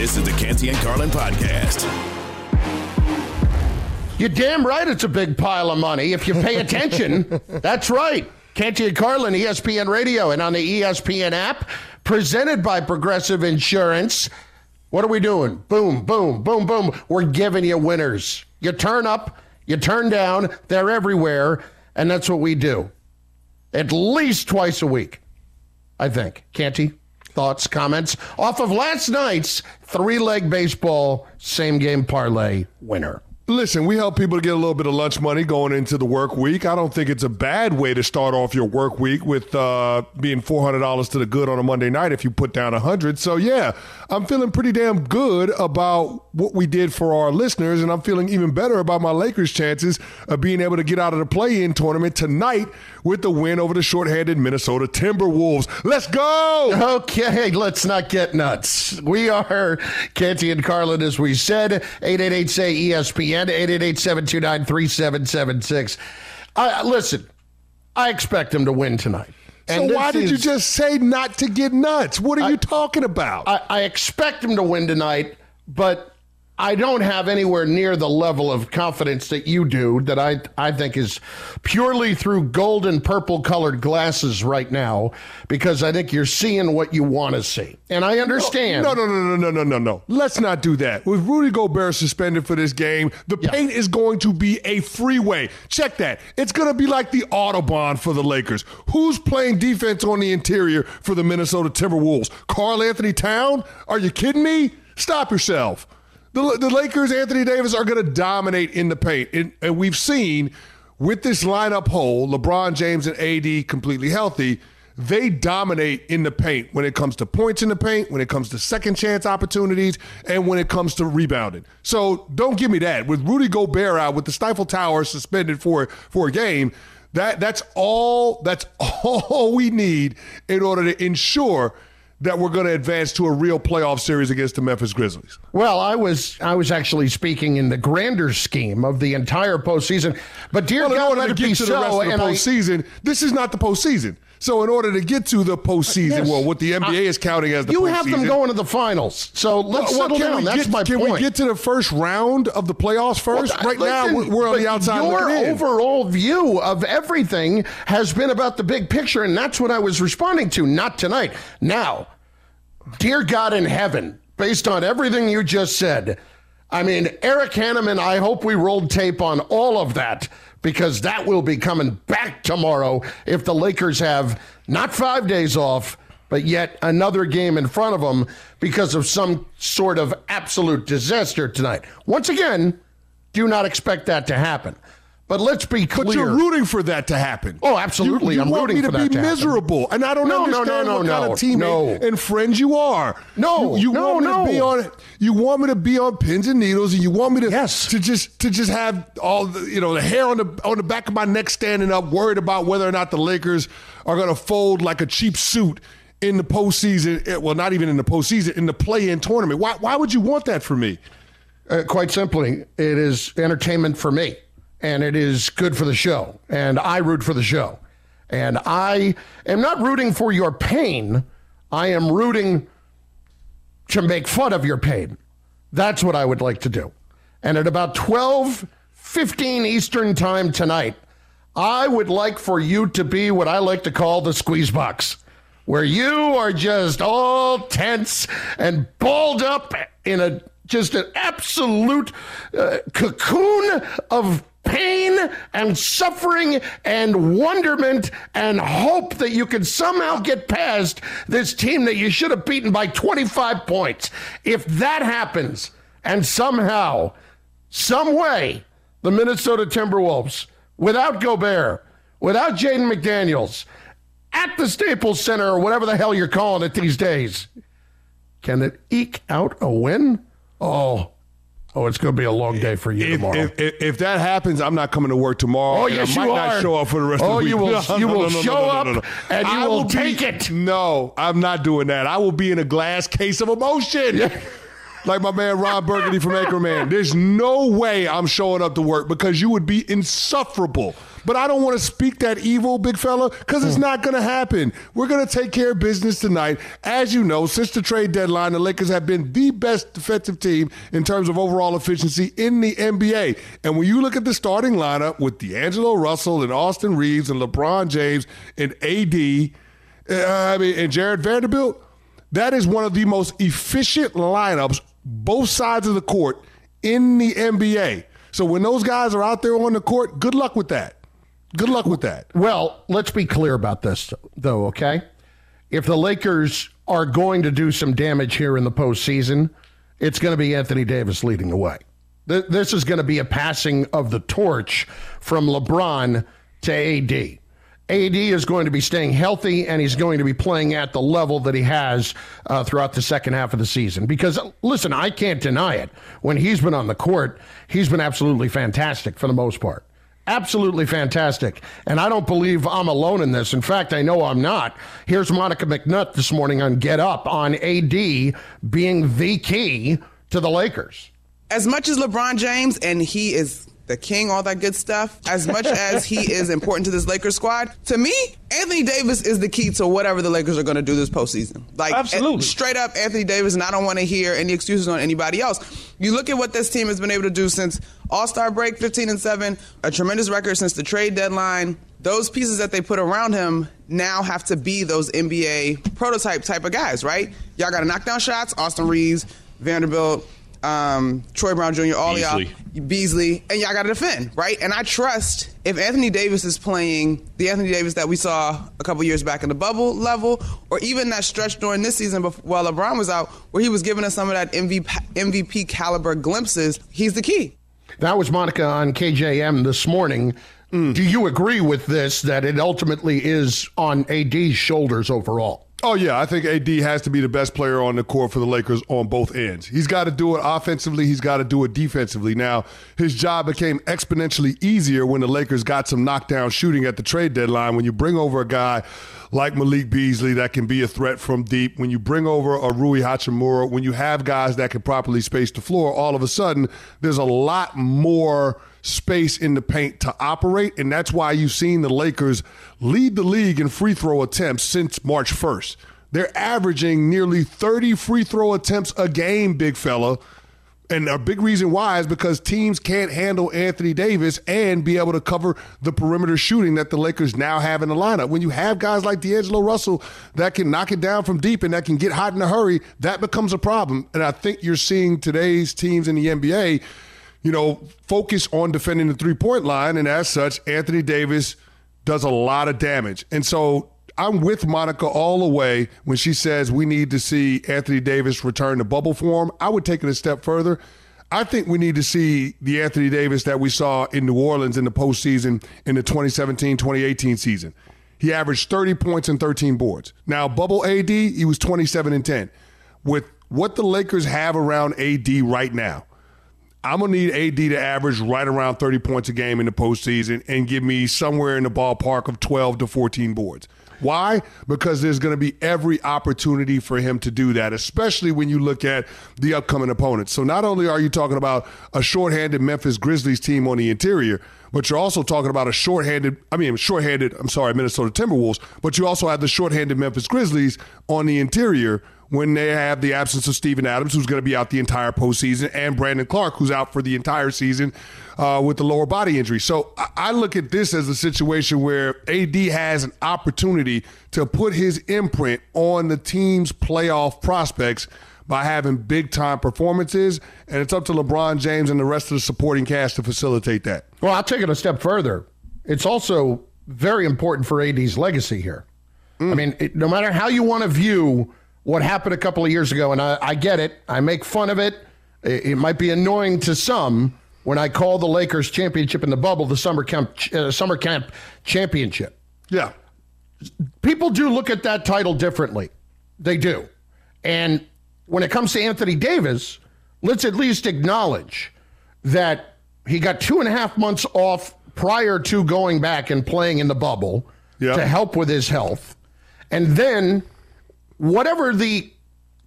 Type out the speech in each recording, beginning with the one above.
This is the Canty and Carlin podcast. You're damn right it's a big pile of money if you pay attention. That's right. Canty and Carlin, ESPN Radio, and on the ESPN app, presented by Progressive Insurance. What are we doing? Boom, boom, boom, boom. We're giving you winners. You turn up, you turn down, they're everywhere, and that's what we do. At least twice a week, I think. Canty, thoughts, comments off of last night's three leg baseball same game parlay winner. Listen, we help people to get a little bit of lunch money going into the work week. I don't think it's a bad way to start off your work week with uh, being four hundred dollars to the good on a Monday night if you put down a hundred. So yeah, I'm feeling pretty damn good about what we did for our listeners, and I'm feeling even better about my Lakers' chances of being able to get out of the play-in tournament tonight with the win over the short-handed Minnesota Timberwolves. Let's go! Okay, let's not get nuts. We are Canty and Carlin, as we said, 888 say ESPN, 888 729 3776. Listen, I expect him to win tonight. So why did is, you just say not to get nuts? What are I, you talking about? I, I expect him to win tonight, but I don't have anywhere near the level of confidence that you do, that I, I think is purely through gold and purple colored glasses right now, because I think you're seeing what you want to see. And I understand. No, no, no, no, no, no, no, no. Let's not do that. With Rudy Gobert suspended for this game, the yeah. paint is going to be a freeway. Check that. It's going to be like the Autobahn for the Lakers. Who's playing defense on the interior for the Minnesota Timberwolves? Karl-Anthony Town? Are you kidding me? Stop yourself. The, the Lakers, Anthony Davis, are going to dominate in the paint. And, and we've seen with this lineup whole, LeBron James and AD completely healthy, they dominate in the paint when it comes to points in the paint, when it comes to second chance opportunities, and when it comes to rebounding. So don't give me that. With Rudy Gobert out, with the Stifle Tower suspended for for a game, that that's all that's all we need in order to ensure that we're going to advance to a real playoff series against the Memphis Grizzlies? Well, I was I was actually speaking in the grander scheme of the entire postseason. But dear well, God, let it be so. The rest of the postseason, I, this is not the postseason. So in order to get to the postseason, yes. well, what the NBA I, is counting as the you have them going to the finals. So let's well, settle down. That's get, my can point. Can we get to the first round of the playoffs first? Well, right listen, now, we're on the outside. Your overall view of everything has been about the big picture, and that's what I was responding to. Not tonight. Now, dear God in heaven, based on everything you just said, I mean, Eric Hanneman, I hope we rolled tape on all of that because that will be coming back tomorrow if the Lakers have not five days off, but yet another game in front of them because of some sort of absolute disaster tonight. Once again, do not expect that to happen. But let's be clear. But you're rooting for that to happen. Oh, absolutely. You, you I'm want rooting me to be to miserable, happen. and I don't no, understand no, no, what kind of teammate and friend you are. No, you, you no, want me no. to be on. You want me to be on pins and needles, and you want me to yes. to just to just have all the you know the hair on the on the back of my neck standing up, worried about whether or not the Lakers are going to fold like a cheap suit in the postseason. Eh, well, not even in the postseason, in the play-in tournament. Why why would you want that for me? Uh, quite simply, it is entertainment for me and it is good for the show. And I root for the show. And I am not rooting for your pain. I am rooting to make fun of your pain. That's what I would like to do. And at about 12, 15 Eastern time tonight, I would like for you to be what I like to call the squeeze box, where you are just all tense and balled up in a just an absolute uh, cocoon of pain and suffering and wonderment and hope that you can somehow get past this team that you should have beaten by 25 points. If that happens, and somehow, some way, the Minnesota Timberwolves, without Gobert, without Jaden McDaniels, at the Staples Center or whatever the hell you're calling it these days, Can it eke out a win? Oh, Oh, it's going to be a long day for you if, tomorrow. If, if, if, that happens, I'm not coming to work tomorrow. Oh, yes, I might you not are. show up for the rest oh, of the week. you will, No, you no, will no, no, show up and you I will, will be- take it. No, I'm not doing that. I will be in a glass case of emotion. Like my man Ron Burgundy from Anchorman. There's no way I'm showing up to work because you would be insufferable. But I don't want to speak that evil, big fella, because it's not going to happen. We're going to take care of business tonight. As you know, since the trade deadline, the Lakers have been the best defensive team in terms of overall efficiency in the NBA. And when you look at the starting lineup with D'Angelo Russell and Austin Reaves and LeBron James and AD, uh, I mean, and Jarred Vanderbilt, that is one of the most efficient lineups, both sides of the court in the NBA. So when those guys are out there on the court, good luck with that. Good luck with that. Well, let's be clear about this, though, okay? If the Lakers are going to do some damage here in the postseason, it's going to be Anthony Davis leading the way. This is going to be a passing of the torch from LeBron to AD. AD is going to be staying healthy and he's going to be playing at the level that he has uh, throughout the second half of the season. Because, listen, I can't deny it. When he's been on the court, he's been absolutely fantastic for the most part. Absolutely fantastic. And I don't believe I'm alone in this. In fact, I know I'm not. Here's Monica McNutt this morning on Get Up on AD being the key to the Lakers. as much as LeBron James and he is the king, all that good stuff, as much as he is important to this Lakers squad, to me, Anthony Davis is the key to whatever the Lakers are going to do this postseason. Like, Absolutely. straight up, Anthony Davis, and I don't want to hear any excuses on anybody else. You look at what this team has been able to do since All Star break, 15 and 7, a tremendous record since the trade deadline. Those pieces that they put around him now have to be those NBA prototype type of guys, right? Y'all got to knock down shots. Austin Reaves, Vanderbilt, um, Troy Brown Jr., all Beasley. y'all, Beasley, and y'all got to defend, right? And I trust if Anthony Davis is playing the Anthony Davis that we saw a couple years back in the bubble level, or even that stretch during this season bef- while LeBron was out, where he was giving us some of that MVP, MVP caliber glimpses, he's the key. That was Monica on KJM this morning. Do you agree with this that it ultimately is on AD's shoulders overall? Oh yeah, I think AD has to be the best player on the court for the Lakers on both ends. He's got to do it offensively, he's got to do it defensively. Now, his job became exponentially easier when the Lakers got some knockdown shooting at the trade deadline when you bring over a guy like Malik Beasley that can be a threat from deep, when you bring over a Rui Hachimura, when you have guys that can properly space the floor, all of a sudden there's a lot more space in the paint to operate. And that's why you've seen the Lakers lead the league in free throw attempts since March 1st. They're averaging nearly 30 free throw attempts a game, big fella. And a big reason why is because teams can't handle Anthony Davis and be able to cover the perimeter shooting that the Lakers now have in the lineup. When you have guys like D'Angelo Russell that can knock it down from deep and that can get hot in a hurry, that becomes a problem. And I think you're seeing today's teams in the NBA you know, focus on defending the three point line. And as such, Anthony Davis does a lot of damage. And so I'm with Monica all the way when she says we need to see Anthony Davis return to bubble form. I would take it a step further. I think we need to see the Anthony Davis that we saw in New Orleans in the postseason in the 2017 2018 season. He averaged 30 points and 13 boards. Now, bubble AD, he was 27 and 10. With what the Lakers have around AD right now, I'm gonna need AD to average right around 30 points a game in the postseason and give me somewhere in the ballpark of 12 to 14 boards. Why? Because there's going to be every opportunity for him to do that, especially when you look at the upcoming opponents. So not only are you talking about a shorthanded Memphis Grizzlies team on the interior, but you're also talking about a shorthanded, I mean, shorthanded, I'm sorry, Minnesota Timberwolves, but you also have the shorthanded Memphis Grizzlies on the interior when they have the absence of Steven Adams, who's going to be out the entire postseason, and Brandon Clark, who's out for the entire season uh, with the lower body injury. So I, look at this as a situation where AD has an opportunity to put his imprint on the team's playoff prospects by having big time performances, and it's up to LeBron James and the rest of the supporting cast to facilitate that. Well, I'll take it a step further. It's also very important for AD's legacy here. I mean, it, no matter how you want to view what happened a couple of years ago, and I, I get it, I make fun of it. it. It might be annoying to some when I call the Lakers championship in the bubble the summer camp, uh, summer camp championship. Yeah, people do look at that title differently. They do, and when it comes to Anthony Davis, let's at least acknowledge that he got two and a half months off prior to going back and playing in the bubble Yeah. to help with his health. And then, whatever the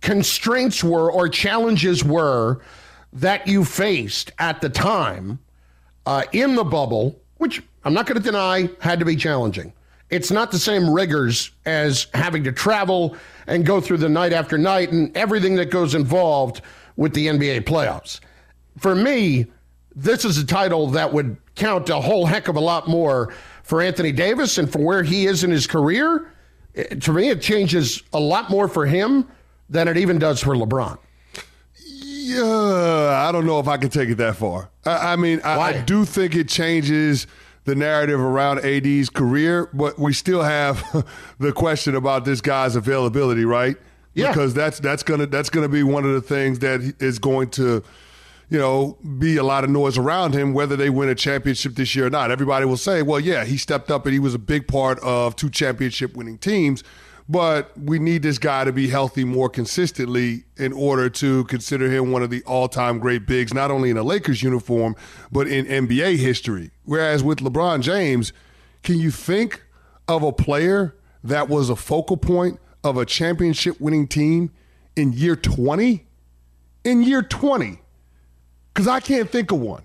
constraints were or challenges were that you faced at the time uh, in the bubble, which I'm not going to deny had to be challenging. It's not the same rigors as having to travel and go through the night after night and everything that goes involved with the NBA playoffs. For me, this is a title that would count a whole heck of a lot more for Anthony Davis and for where he is in his career. It- to me, it changes a lot more for him than it even does for LeBron. Yeah, I don't know if I can take it that far. I, I mean, I, I do think it changes the narrative around AD's career, but we still have the question about this guy's availability, right? Yeah. Because that's that's gonna that's gonna be one of the things that is going to, you know, be a lot of noise around him, whether they win a championship this year or not. Everybody will say, well, yeah, he stepped up and he was a big part of two championship winning teams. But we need this guy to be healthy more consistently in order to consider him one of the all time great bigs, not only in a Lakers uniform, but in NBA history. Whereas with LeBron James, can you think of a player that was a focal point of a championship winning team in year 20? In year 20. Because I can't think of one.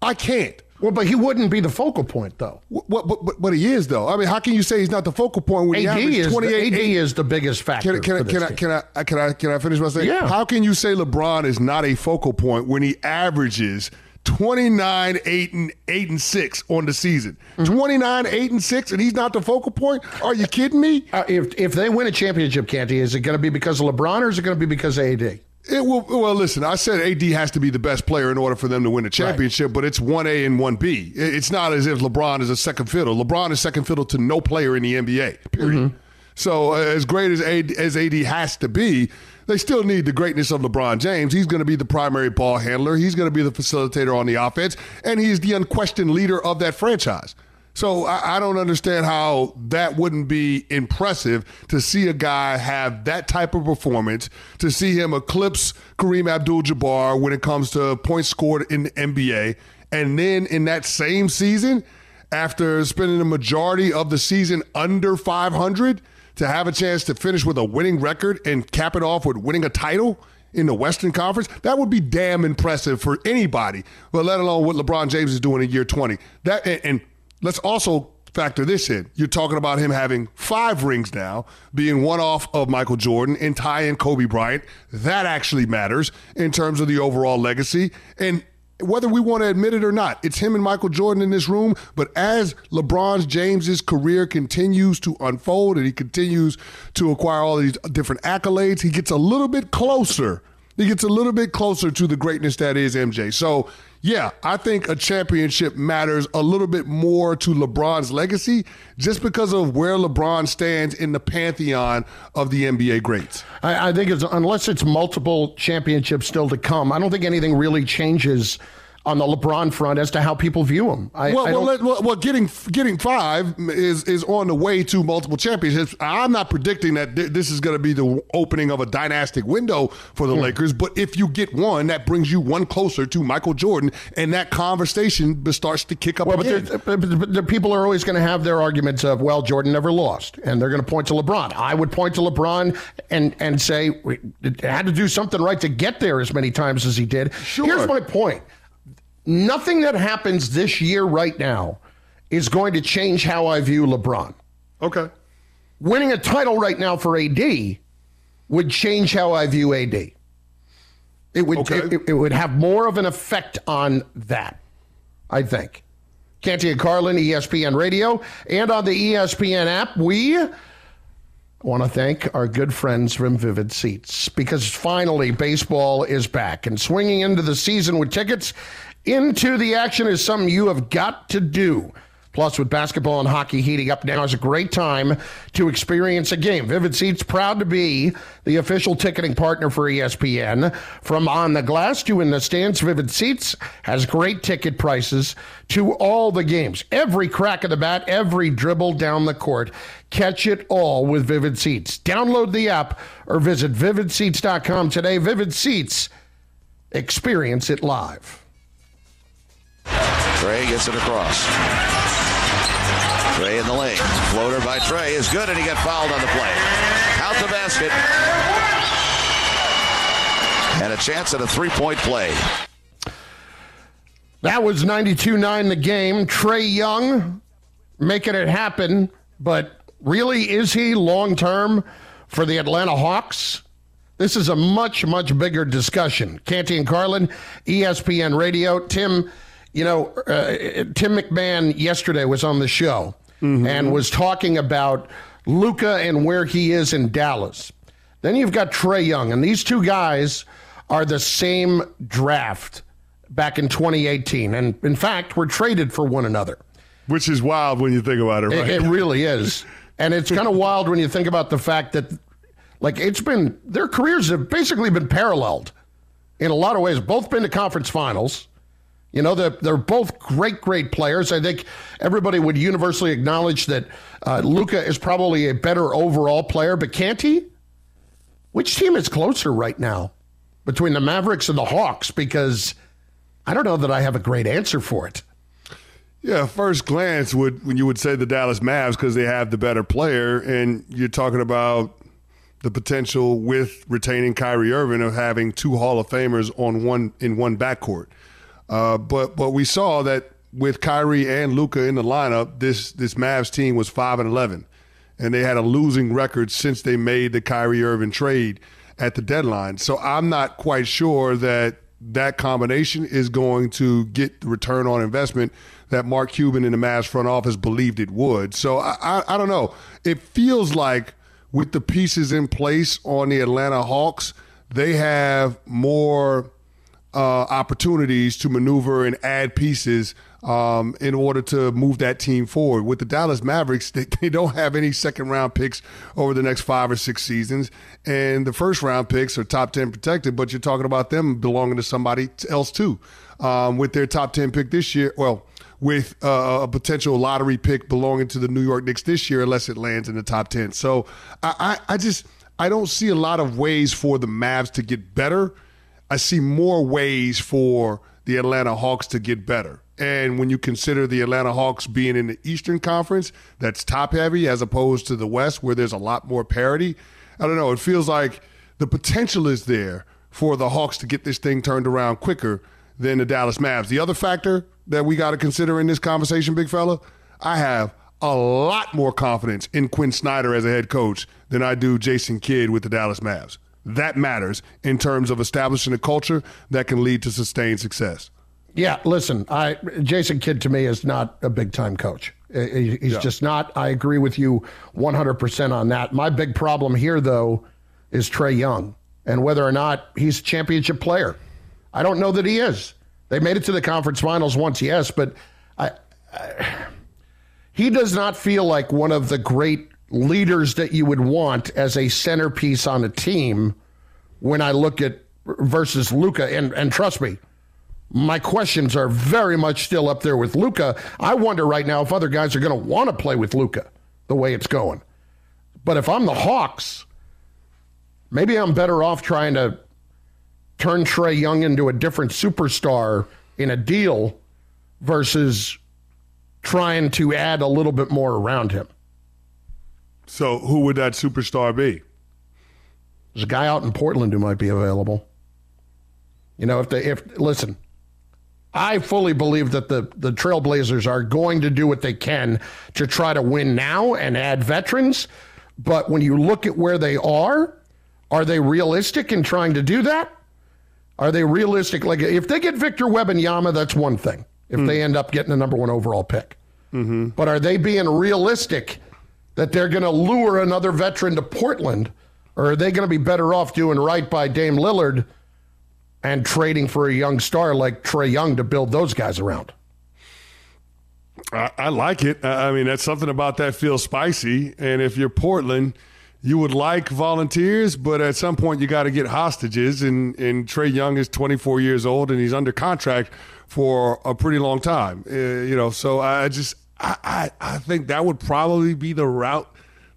I can't. Well, but he wouldn't be the focal point, though. What, what, but, but he is though. I mean, how can you say he's not the focal point when he AD averaged is, 28? AD is the biggest factor. Can, can, can, I, team. can, I, can I can I finish my statement? Yeah. How can you say LeBron is not a focal point when he averages 29 8 and 8 and 6 on the season? Mm-hmm. 29 8 and 6 and he's not the focal point? Are you kidding me? Uh, if if they win a championship, Canty, is it going to be because of LeBron or is it going to be because of AD? It will. Well, listen. I said AD has to be the best player in order for them to win the championship, but it's one A and one B. It's not as if LeBron is a second fiddle. LeBron is second fiddle to no player in the NBA. Period. So, uh, as great as AD, as AD has to be, they still need the greatness of LeBron James. He's going to be the primary ball handler. He's going to be the facilitator on the offense, and he's the unquestioned leader of that franchise. So I, I don't understand how that wouldn't be impressive to see a guy have that type of performance, to see him eclipse Kareem Abdul-Jabbar when it comes to points scored in the NBA, and then in that same season, after spending the majority of the season under 500, to have a chance to finish with a winning record and cap it off with winning a title in the Western Conference, that would be damn impressive for anybody. But let alone what LeBron James is doing in year 20. That and, and let's also factor this in. You're talking about him having five rings now, being one off of Michael Jordan and tying Kobe Bryant. That actually matters in terms of the overall legacy. And whether we want to admit it or not, it's him and Michael Jordan in this room. But as LeBron James's career continues to unfold and he continues to acquire all these different accolades, he gets a little bit closer. He gets a little bit closer to the greatness that is MJ. So, yeah, I think a championship matters a little bit more to LeBron's legacy just because of where LeBron stands in the pantheon of the NBA greats. I, I think it's unless it's multiple championships still to come. I don't think anything really changes on the LeBron front as to how people view him. I, Well, I well, let, well, well, getting getting five is is on the way to multiple championships. I'm not predicting that th- this is going to be the opening of a dynastic window for the Hmm. Lakers, but if you get one, that brings you one closer to Michael Jordan, and that conversation starts to kick up Well, but, again. but, but- but the people are always going to have their arguments of, well, Jordan never lost, and they're going to point to LeBron. I would point to LeBron and and say we had to do something right to get there as many times as he did. Sure. Here's my point: nothing that happens this year right now is going to change how I view LeBron. okay. Winning a title right now for AD would change how I view AD. It would Okay. it, it would have more of an effect on that, I think. Canty and Carlin, ESPN Radio, and on the ESPN app, we want to thank our good friends from Vivid Seats because finally baseball is back and swinging into the season with tickets into the action is something you have got to do. Plus, with basketball and hockey heating up now is a great time to experience a game. Vivid Seats proud to be the official ticketing partner for ESPN. From on the glass to in the stands, Vivid Seats has great ticket prices to all the games. Every crack of the bat, every dribble down the court. Catch it all with Vivid Seats. Download the app or visit vividseats.com today. Vivid Seats, experience it live. Trae gets it across. Trae in the lane. Floater by Trae is good, and he got fouled on the play. Out the basket. And a chance at a three point play. That was 92 9 the game. Trae Young making it happen, but really, is he long term for the Atlanta Hawks? This is a much, much bigger discussion. Canty and Carlin, ESPN Radio. Tim, you know, uh, Tim McMahon yesterday was on the show mm-hmm. and was talking about Luka and where he is in Dallas. Then you've got Trae Young, and these two guys are the same draft back in 2018. And in fact, were traded for one another. Which is wild when you think about it, right? It, it really is. and it's kind of wild when you think about the fact that, like, it's been, their careers have basically been paralleled in a lot of ways. Both been to conference finals. You know, they're, they're both great, great players. I think everybody would universally acknowledge that uh, Luka is probably a better overall player, but can't he? Which team is closer right now between the Mavericks and the Hawks? Because I don't know that I have a great answer for it. Yeah, first glance would when you would say the Dallas Mavs because they have the better player, and you're talking about the potential with retaining Kyrie Irving of having two Hall of Famers on one in one backcourt. Uh, but but we saw that with Kyrie and Luka in the lineup, this this Mavs team was five and eleven, and they had a losing record since they made the Kyrie Irving trade at the deadline. So I'm not quite sure that that combination is going to get the return on investment that Mark Cuban in the Mavs front office believed it would. So I, I, I don't know. It feels like with the pieces in place on the Atlanta Hawks, they have more uh, opportunities to maneuver and add pieces um, in order to move that team forward. With the Dallas Mavericks, they, they, don't have any second round picks over the next five or six seasons. And the first round picks are top 10 protected, but you're talking about them belonging to somebody else too. Um, with their top 10 pick this year, well, with uh, a potential lottery pick belonging to the New York Knicks this year, unless it lands in the top 10. So I, I, I just. I don't see a lot of ways for the Mavs to get better I see more ways for the Atlanta Hawks to get better. And when you consider the Atlanta Hawks being in the Eastern Conference, that's top heavy as opposed to the West, where there's a lot more parity. I don't know. It feels like the potential is there for the Hawks to get this thing turned around quicker than the Dallas Mavs. The other factor that we got to consider in this conversation, big fella, I have a lot more confidence in Quin Snyder as a head coach than I do Jason Kidd with the Dallas Mavs that matters in terms of establishing a culture that can lead to sustained success. Yeah, listen, I Jason Kidd to me is not a big time coach. He's yeah. just not. I agree with you 100% on that. My big problem here, though, is Trae Young and whether or not he's a championship player. I don't know that he is. They made it to the conference finals once, yes, but I, I, he does not feel like one of the great leaders that you would want as a centerpiece on a team when I look at versus Luka. And, and trust me, my questions are very much still up there with Luka. I wonder right now if other guys are going to want to play with Luka the way it's going. But if I'm the Hawks, maybe I'm better off trying to turn Trae Young into a different superstar in a deal versus trying to add a little bit more around him. So who would that superstar be? There's a guy out in Portland who might be available. You know, if they if listen, I fully believe that the the Trailblazers are going to do what they can to try to win now and add veterans. But when you look at where they are, are they realistic in trying to do that? Are they realistic? Like if they get Victor Wembanyama, that's one thing. If mm. they end up getting the number one overall pick, mm-hmm. but are they being realistic that they're going to lure another veteran to Portland? Or are they going to be better off doing right by Dame Lillard and trading for a young star like Trae Young to build those guys around? I, I like it. I mean, that's something about that feels spicy. And if you're Portland, you would like volunteers, but at some point you got to get hostages. And, and Trae Young is 24 years old and he's under contract for a pretty long time. Uh, you know, so I just I, I I think that would probably be the route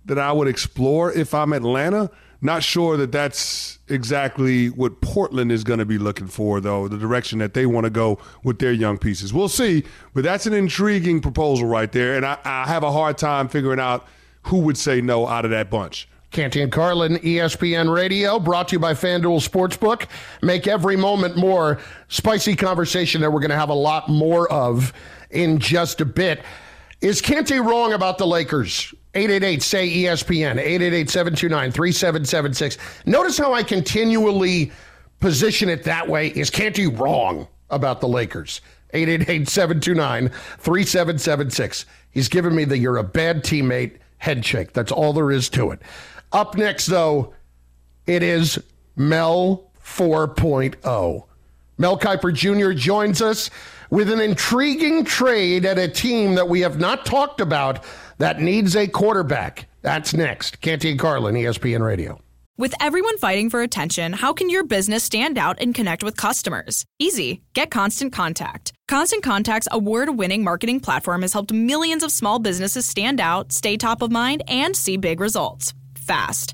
that I would explore if I'm Atlanta. Not sure that that's exactly what Portland is going to be looking for, though, the direction that they want to go with their young pieces. We'll see, but that's an intriguing proposal right there. And I, I have a hard time figuring out who would say no out of that bunch. Canty and Carlin, ESPN Radio, brought to you by FanDuel Sportsbook. Make every moment more spicy conversation that we're going to have a lot more of in just a bit. Is Canty wrong about the Lakers? 888 say ESPN, 888 729 3776. Notice how I continually position it that way. Is Canty wrong about the Lakers? 888 729 3776. He's giving me the you're a bad teammate head shake. That's all there is to it. Up next, though, it is Mel 4.0. Mel Kiper Jr. joins us with an intriguing trade at a team that we have not talked about that needs a quarterback. That's next. Canty Carlin, ESPN Radio. With everyone fighting for attention, how can your business stand out and connect with customers? Easy. Get Constant Contact. Constant Contact's award winning marketing platform has helped millions of small businesses stand out, stay top of mind, and see big results fast.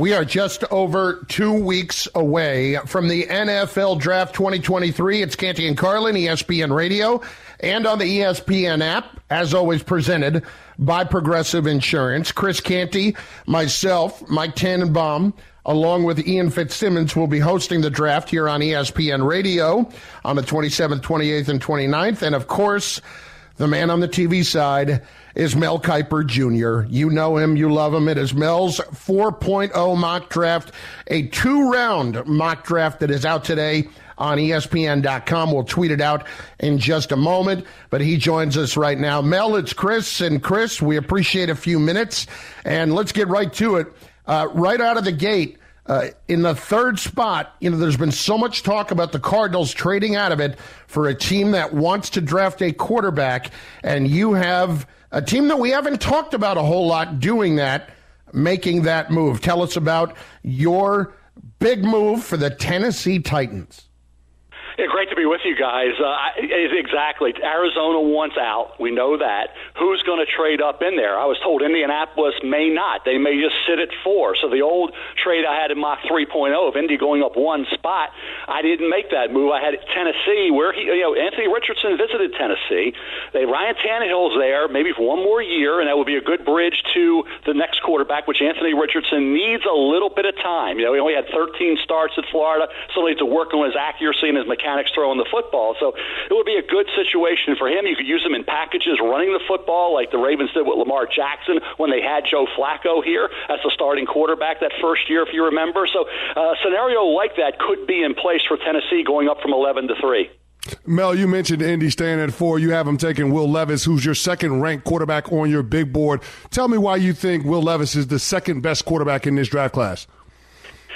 We are just over two weeks away from the NFL Draft 2023. It's Canty and Carlin, ESPN Radio, and on the ESPN app, as always presented by Progressive Insurance. Chris Canty, myself, Mike Tannenbaum, along with Ian Fitzsimmons, will be hosting the draft here on ESPN Radio on the 27th, 28th, and 29th. And of course, the man on the TV side is Mel Kiper Jr. You know him, you love him. It is Mel's 4.0 mock draft, a two round mock draft that is out today on ESPN.com. We'll tweet it out in just a moment, but he joins us right now. Mel, it's Chris, and Chris, we appreciate a few minutes, and let's get right to it. Uh, right out of the gate, uh, in the third spot, you know, there's been so much talk about the Cardinals trading out of it for a team that wants to draft a quarterback, and you have a team that we haven't talked about a whole lot doing that, making that move. Tell us about your big move for the Tennessee Titans. Yeah, great to be with you guys. Uh, exactly. Arizona wants out. We know that. Who's going to trade up in there? I was told Indianapolis may not. They may just sit at four. So the old trade I had in mock 3.0 of Indy going up one spot, I didn't make that move. I had Tennessee, where he, you know, Anthony Richardson visited Tennessee. They Ryan Tannehill's there, maybe for one more year, and that would be a good bridge to the next quarterback, which Anthony Richardson needs a little bit of time. You know, he only had 13 starts at Florida, so he needs to work on his accuracy and his mechanics throwing the football. So it would be a good situation for him. You could use him in packages running the football like the Ravens did with Lamar Jackson when they had Joe Flacco here as the starting quarterback that first year, if you remember. So uh, a scenario like that could be in place for Tennessee going up from 11 to 3. Mel, you mentioned Indy staying at four. You have them taking Will Levis, who's your second ranked quarterback on your big board. Tell me why you think Will Levis is the second best quarterback in this draft class.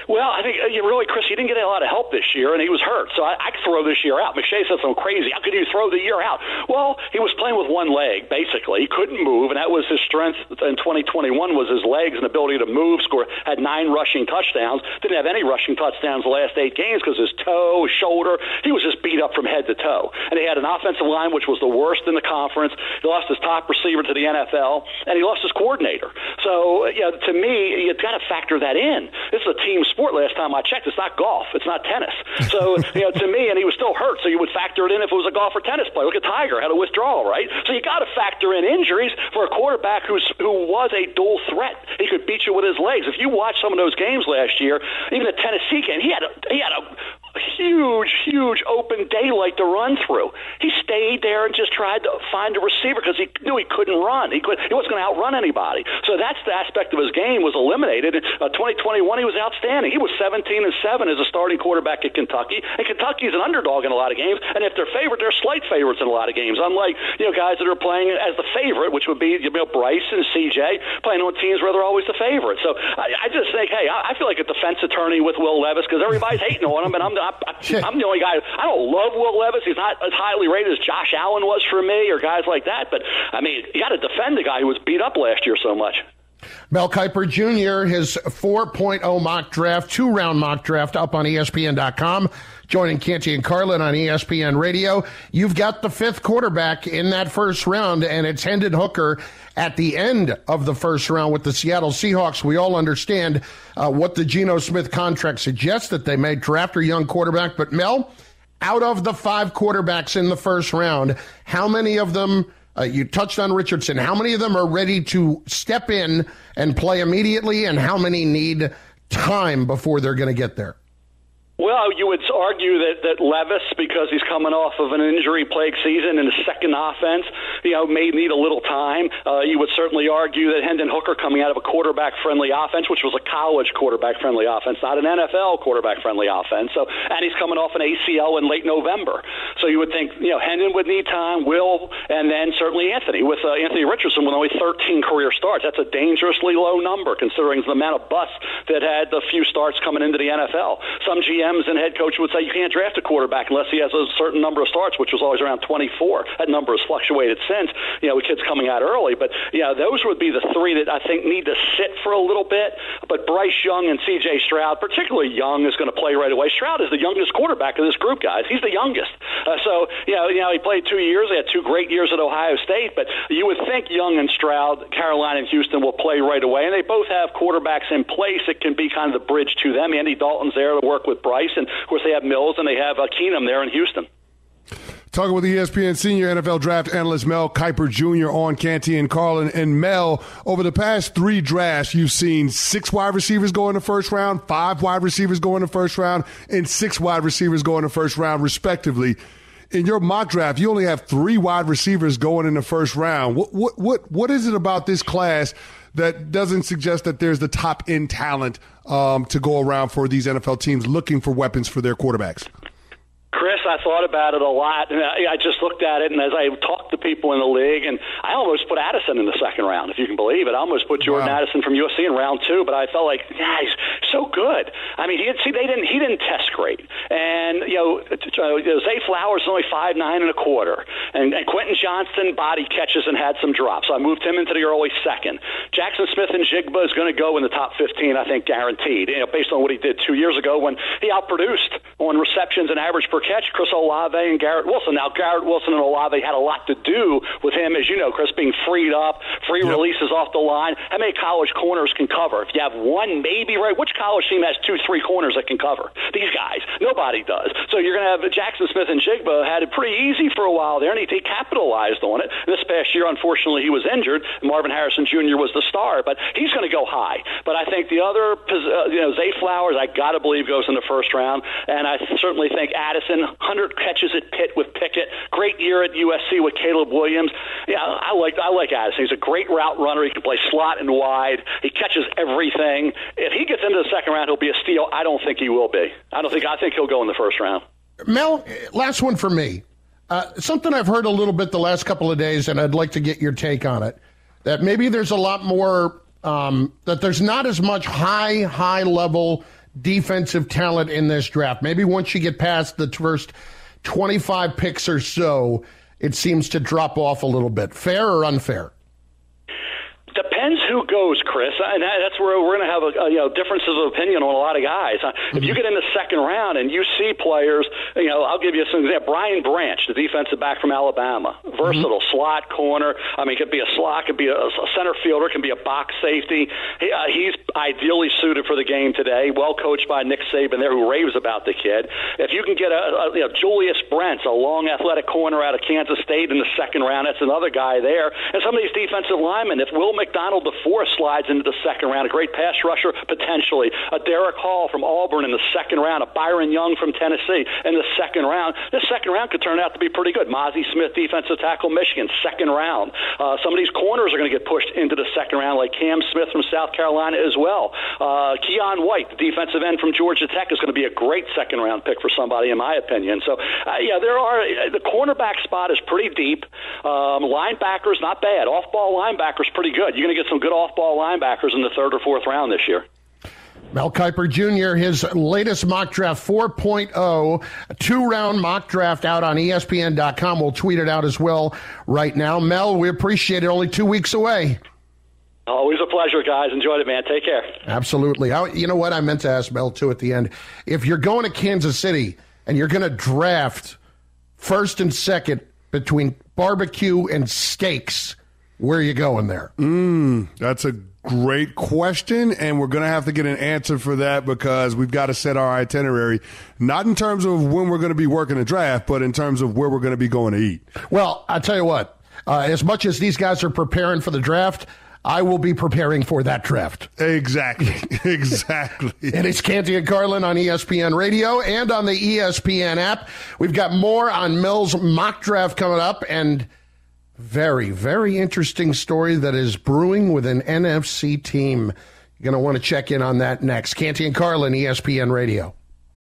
Well, I think uh, really, Chris, he didn't get a lot of help this year, and he was hurt. So I, I throw this year out. McShay said something crazy. How could you throw the year out? Well, he was playing with one leg, basically. He couldn't move, and that was his strength in 2021 was his legs and ability to move. Score had nine rushing touchdowns. Didn't have any rushing touchdowns the last eight games because his toe, his shoulder, he was just beat up from head to toe. And he had an offensive line which was the worst in the conference. He lost his top receiver to the NFL, and he lost his coordinator. So, you know, to me, you've got to factor that in. This is a team sport. Last time I checked, it's not golf, it's not tennis. So, you know, to me, and he was still hurt, so you would factor it in if it was a golf or tennis player. Look at Tiger, had a withdrawal, right? So you got to factor in injuries for a quarterback who's who was a dual threat. He could beat you with his legs. If you watch some of those games last year, even the Tennessee game, he had a, he had a huge, huge open daylight to run through. He stayed there and just tried to find a receiver because he knew he couldn't run. He could, he wasn't going to outrun anybody. So that's the aspect of his game was eliminated. Uh, 2021, he was outstanding. He was 17 and seven as a starting quarterback at Kentucky, and Kentucky is an underdog in a lot of games. And if they're favored, they're slight favorites in a lot of games. Unlike you know guys that are playing as the favorite, which would be you know Bryce and CJ playing on teams where they're always the favorite. So I, I just think, hey, I, I feel like a defense attorney with Will Levis because everybody's hating on him, and I'm I, I'm the only guy. I don't love Will Levis. He's not as highly rated as Josh Allen was for me, or guys like that. But I mean, you got to defend the guy who was beat up last year so much. Mel Kiper Jr., his 4.0 mock draft, two round mock draft up on ESPN.com, joining Canty and Carlin on ESPN Radio. You've got the fifth quarterback in that first round, and it's Hendon Hooker at the end of the first round with the Seattle Seahawks. We all understand uh, what the Geno Smith contract suggests that they may draft a young quarterback. But Mel, out of the five quarterbacks in the first round, how many of them? Uh, you touched on Richardson. How many of them are ready to step in and play immediately, and how many need time before they're going to get there? Well, you would argue that, that Levis, because he's coming off of an injury plagued season in the second offense, you know, may need a little time. Uh, you would certainly argue that Hendon Hooker coming out of a quarterback friendly offense, which was a college quarterback friendly offense, not an NFL quarterback friendly offense. So, and he's coming off an ACL in late November. So you would think, you know, Hendon would need time, Will, and then certainly Anthony with uh, Anthony Richardson with only 13 career starts. That's a dangerously low number considering the amount of busts that had the few starts coming into the NFL. Some GM And head coach would say you can't draft a quarterback unless he has a certain number of starts, which was always around 24. That number has fluctuated since, you know, with kids coming out early. But, yeah, those would be the three that I think need to sit for a little bit. But Bryce Young and C.J. Stroud, particularly Young, is going to play right away. Stroud is the youngest quarterback of this group, guys. He's the youngest. Uh, so, you know, you know, he played two years. He had two great years at Ohio State. But you would think Young and Stroud, Carolina and Houston, will play right away. And they both have quarterbacks in place that can be kind of the bridge to them. Andy Dalton's there to work with Bryce. And, of course, they have Mills and they have uh, Keenum there in Houston. Talking with ESPN senior NFL draft analyst Mel Kiper Jr. on Canty and Carlin. And Mel, over the past three drafts, you've seen six wide receivers go in the first round, five wide receivers go in the first round, and six wide receivers go in the first round, respectively. In your mock draft, you only have three wide receivers going in the first round. What what what what is it about this class that doesn't suggest that there's the top end talent um, to go around for these NFL teams looking for weapons for their quarterbacks? I thought about it a lot, and I, I just looked at it, and as I talked to people in the league, and I almost put Addison in the second round, if you can believe it. I almost put Jordan wow. Addison from USC in round two, but I felt like, yeah, he's so good. I mean, he had, see, they didn't, he didn't test great, and you know, uh, Zay Flowers is only five nine and a quarter, and, and Quentin Johnston body catches and had some drops. So I moved him into the early second. Jaxon Smith-Njigba is going to go in the top fifteen, I think, guaranteed. You know, based on what he did two years ago when he outproduced on receptions and average per catch Chris Olave and Garrett Wilson. Now, Garrett Wilson and Olave had a lot to do with him, as you know, Chris, being freed up, free yep. releases off the line. How many college corners can cover? If you have one, maybe, right? Which college team has two, three corners that can cover? These guys. Nobody does. So you're going to have Jaxon Smith-Njigba had it pretty easy for a while there, and he, he capitalized on it. This past year, unfortunately, he was injured. Marvin Harrison Jr. was the star, but he's going to go high. But I think the other, uh, you know, Zay Flowers, I got to believe goes in the first round, and I certainly think Addison, 100 catches at Pitt with Pickett. Great year at USC with Caleb Williams. Yeah, I like I like Addison. He's a great route runner. He can play slot and wide. He catches everything. If he gets into the second round, he'll be a steal. I don't think he will be. I don't think I think he'll go in the first round. Mel, last one for me. Uh, something I've heard a little bit the last couple of days, and I'd like to get your take on it. That maybe there's a lot more, um, that there's not as much high, high level defensive talent in this draft. Maybe once you get past the first 25 picks or so, it seems to drop off a little bit. Fair or unfair? Who goes, Chris, and that's where we're going to have a, a, you know differences of opinion on a lot of guys. Mm-hmm. If you get in the second round and you see players, you know, I'll give you some example. Brian Branch, the defensive back from Alabama, versatile mm-hmm. slot corner. I mean, could be a slot, could be a, a center fielder, can be a box safety. He, uh, he's ideally suited for the game today. Well coached by Nick Saban there, who raves about the kid. If you can get a, a you know, Julius Brents, a long athletic corner out of Kansas State in the second round, that's another guy there. And some of these defensive linemen, if Will McDonald the fourth slides into the second round, a great pass rusher potentially, a Derick Hall from Auburn in the second round, a Byron Young from Tennessee in the second round. This second round could turn out to be pretty good. Mazi Smith, defensive tackle, Michigan, second round. Uh, some of these corners are going to get pushed into the second round, like Cam Smith from South Carolina as well. Uh, Keion White, the defensive end from Georgia Tech, is going to be a great second round pick for somebody, in my opinion. So, uh, yeah, there are the cornerback spot is pretty deep. Um, linebackers not bad. Off ball linebackers pretty good. You're going to get some good off ball linebackers in the third or fourth round this year. Mel Kiper Jr., his latest mock draft 4.0, two round mock draft out on ESPN.com. We'll tweet it out as well right now. Mel, we appreciate it. Only two weeks away. Always a pleasure, guys. Enjoyed it, man. Take care. Absolutely. you know what? I meant to ask Mel, too, at the end. If you're going to Kansas City and you're going to draft first and second between barbecue and steaks, where are you going there? Mm, that's a great question, and we're going to have to get an answer for that because we've got to set our itinerary, not in terms of when we're going to be working the draft, but in terms of where we're going to be going to eat. Well, I'll tell you what, uh, as much as these guys are preparing for the draft, I will be preparing for that draft. Exactly. exactly. and it's Canty and Carlin on ESPN Radio and on the ESPN app. We've got more on Mel's mock draft coming up and very, very interesting story that is brewing with an NFC team. You're going to want to check in on that next. Canty and Carlin, ESPN Radio.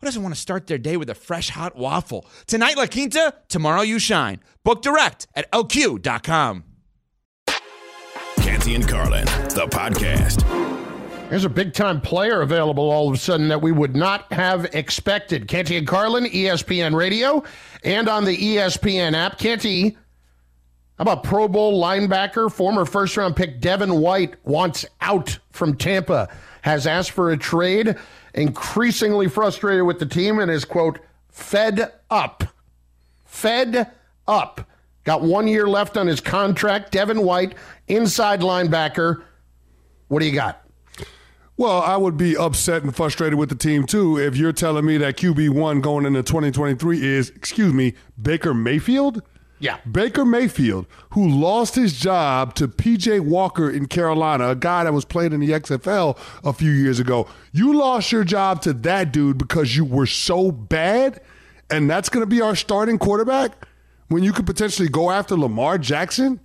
who doesn't want to start their day with a fresh hot waffle? Tonight, La Quinta, tomorrow, you shine. Book direct at lq.com. Canty and Carlin, the podcast. There's a big time player available all of a sudden that we would not have expected. Canty and Carlin, ESPN Radio, and on the ESPN app. Canty how about Pro Bowl linebacker, former first round pick Devin White wants out from Tampa, has asked for a trade, increasingly frustrated with the team, and is, quote, fed up. Fed up. Got one year left on his contract. Devin White, inside linebacker. What do you got? Well, I would be upset and frustrated with the team too if you're telling me that QB1 going into 2023 is, excuse me, Baker Mayfield. Yeah. Baker Mayfield, who lost his job to PJ Walker in Carolina, a guy that was playing in the XFL a few years ago. You lost your job to that dude because you were so bad, and that's going to be our starting quarterback when you could potentially go after Lamar Jackson?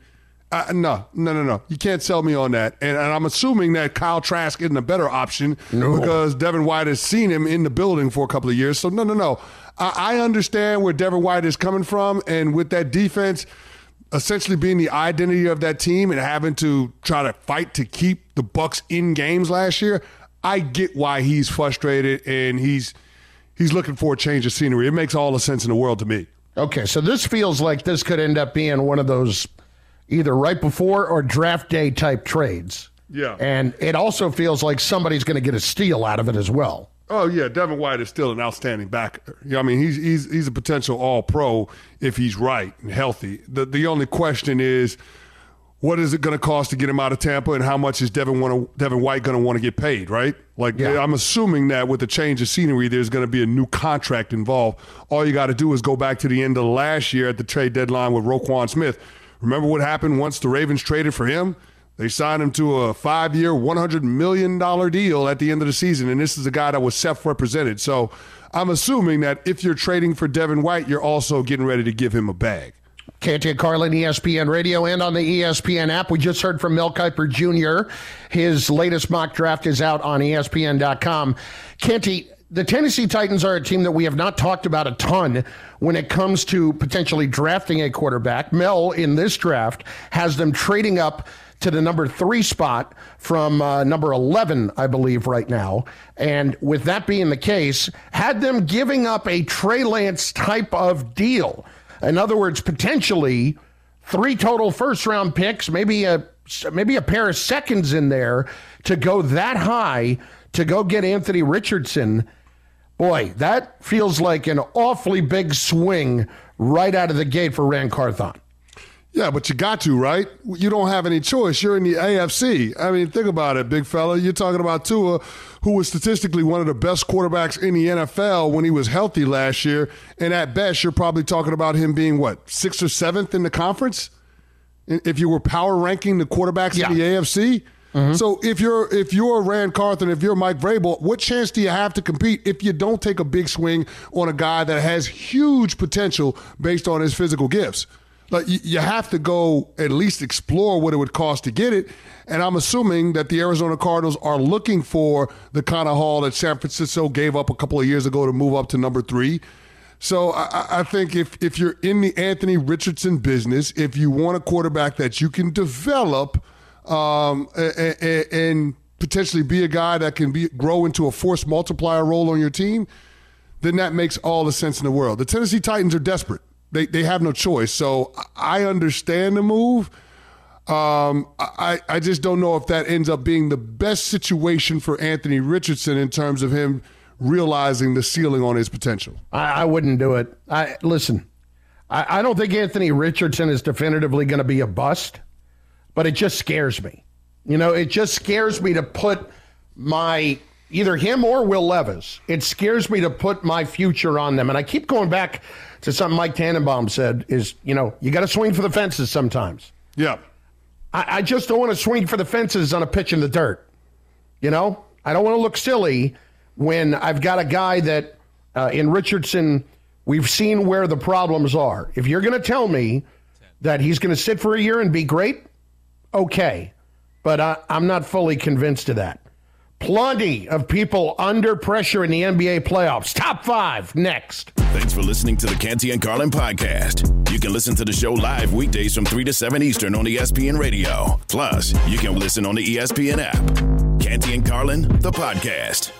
Uh, no, no, no, no. You can't sell me on that. And, and, I'm assuming that Kyle Trask isn't a better option no. because Devin White has seen him in the building for a couple of years. So, no, no, no. I, understand where Devin White is coming from, and with that defense essentially being the identity of that team and having to try to fight to keep the Bucs in games last year, I get why he's frustrated and he's he's looking for a change of scenery. It makes all the sense in the world to me. Okay, so this feels like this could end up being one of those either right before or draft day type trades. Yeah. And it also feels like somebody's going to get a steal out of it as well. Oh yeah, Devin White is still an outstanding backer. Yeah, I mean he's he's he's a potential All Pro if he's right and healthy. The the only question is, what is it going to cost to get him out of Tampa, and how much is Devin want Devin White going to want to get paid? Right? Like Yeah. I'm assuming that with the change of scenery, there's going to be a new contract involved. All you got to do is go back to the end of last year at the trade deadline with Roquan Smith. Remember what happened once the Ravens traded for him? They signed him to a five year, $100 million deal at the end of the season. And this is a guy that was self represented. So I'm assuming that if you're trading for Devin White, you're also getting ready to give him a bag. And Carlin, ESPN Radio, and on the ESPN app. We just heard from Mel Kiper Jr. His latest mock draft is out on ESPN.com. Canty, the Tennessee Titans are a team that we have not talked about a ton when it comes to potentially drafting a quarterback. Mel, in this draft, has them trading up to the number three spot from uh, number 11, I believe, right now. And with that being the case, had them giving up a Trey Lance type of deal. In other words, potentially three total first round picks, maybe a maybe a pair of seconds in there to go that high to go get Anthony Richardson. Boy, that feels like an awfully big swing right out of the gate for Ran Carthon. Yeah, but you got to, right? You don't have any choice. You're in the AFC. I mean, think about it, big fella. You're talking about Tua, who was statistically one of the best quarterbacks in the NFL when he was healthy last year. And at best, you're probably talking about him being, what, sixth or seventh in the conference? If you were power ranking the quarterbacks in the AFC? Mm-hmm. So if you're if you're Ran Carthon, if you're Mike Vrabel, what chance do you have to compete if you don't take a big swing on a guy that has huge potential based on his physical gifts? Like you, have to go at least explore what it would cost to get it. And I'm assuming that the Arizona Cardinals are looking for the kind of haul that San Francisco gave up a couple of years ago to move up to number three. So I, I- think if if you're in the Anthony Richardson business, if you want a quarterback that you can develop um, a- a- a- and potentially be a guy that can be grow into a force multiplier role on your team, then that makes all the sense in the world. The Tennessee Titans are desperate. They they have no choice. So I understand the move. Um, I, I just don't know if that ends up being the best situation for Anthony Richardson in terms of him realizing the ceiling on his potential. I, I wouldn't do it. I listen. I, I don't think Anthony Richardson is definitively going to be a bust, but it just scares me. You know, it just scares me to put my either him or Will Levis. It scares me to put my future on them. And I keep going back to something Mike Tannenbaum said: is you know you got to swing for the fences sometimes. Yeah. I, I just don't want to swing for the fences on a pitch in the dirt. You know, I don't want to look silly when I've got a guy that uh, in Richardson, we've seen where the problems are. If you're going to tell me that he's going to sit for a year and be great, okay. But I, I'm not fully convinced of that. Plenty of people under pressure in the NBA playoffs. Top five next. Thanks for listening to the Canty and Carlin podcast. You can listen to the show live weekdays from 3 to 7 Eastern on ESPN Radio. Plus, you can listen on the ESPN app. Canty and Carlin, the podcast.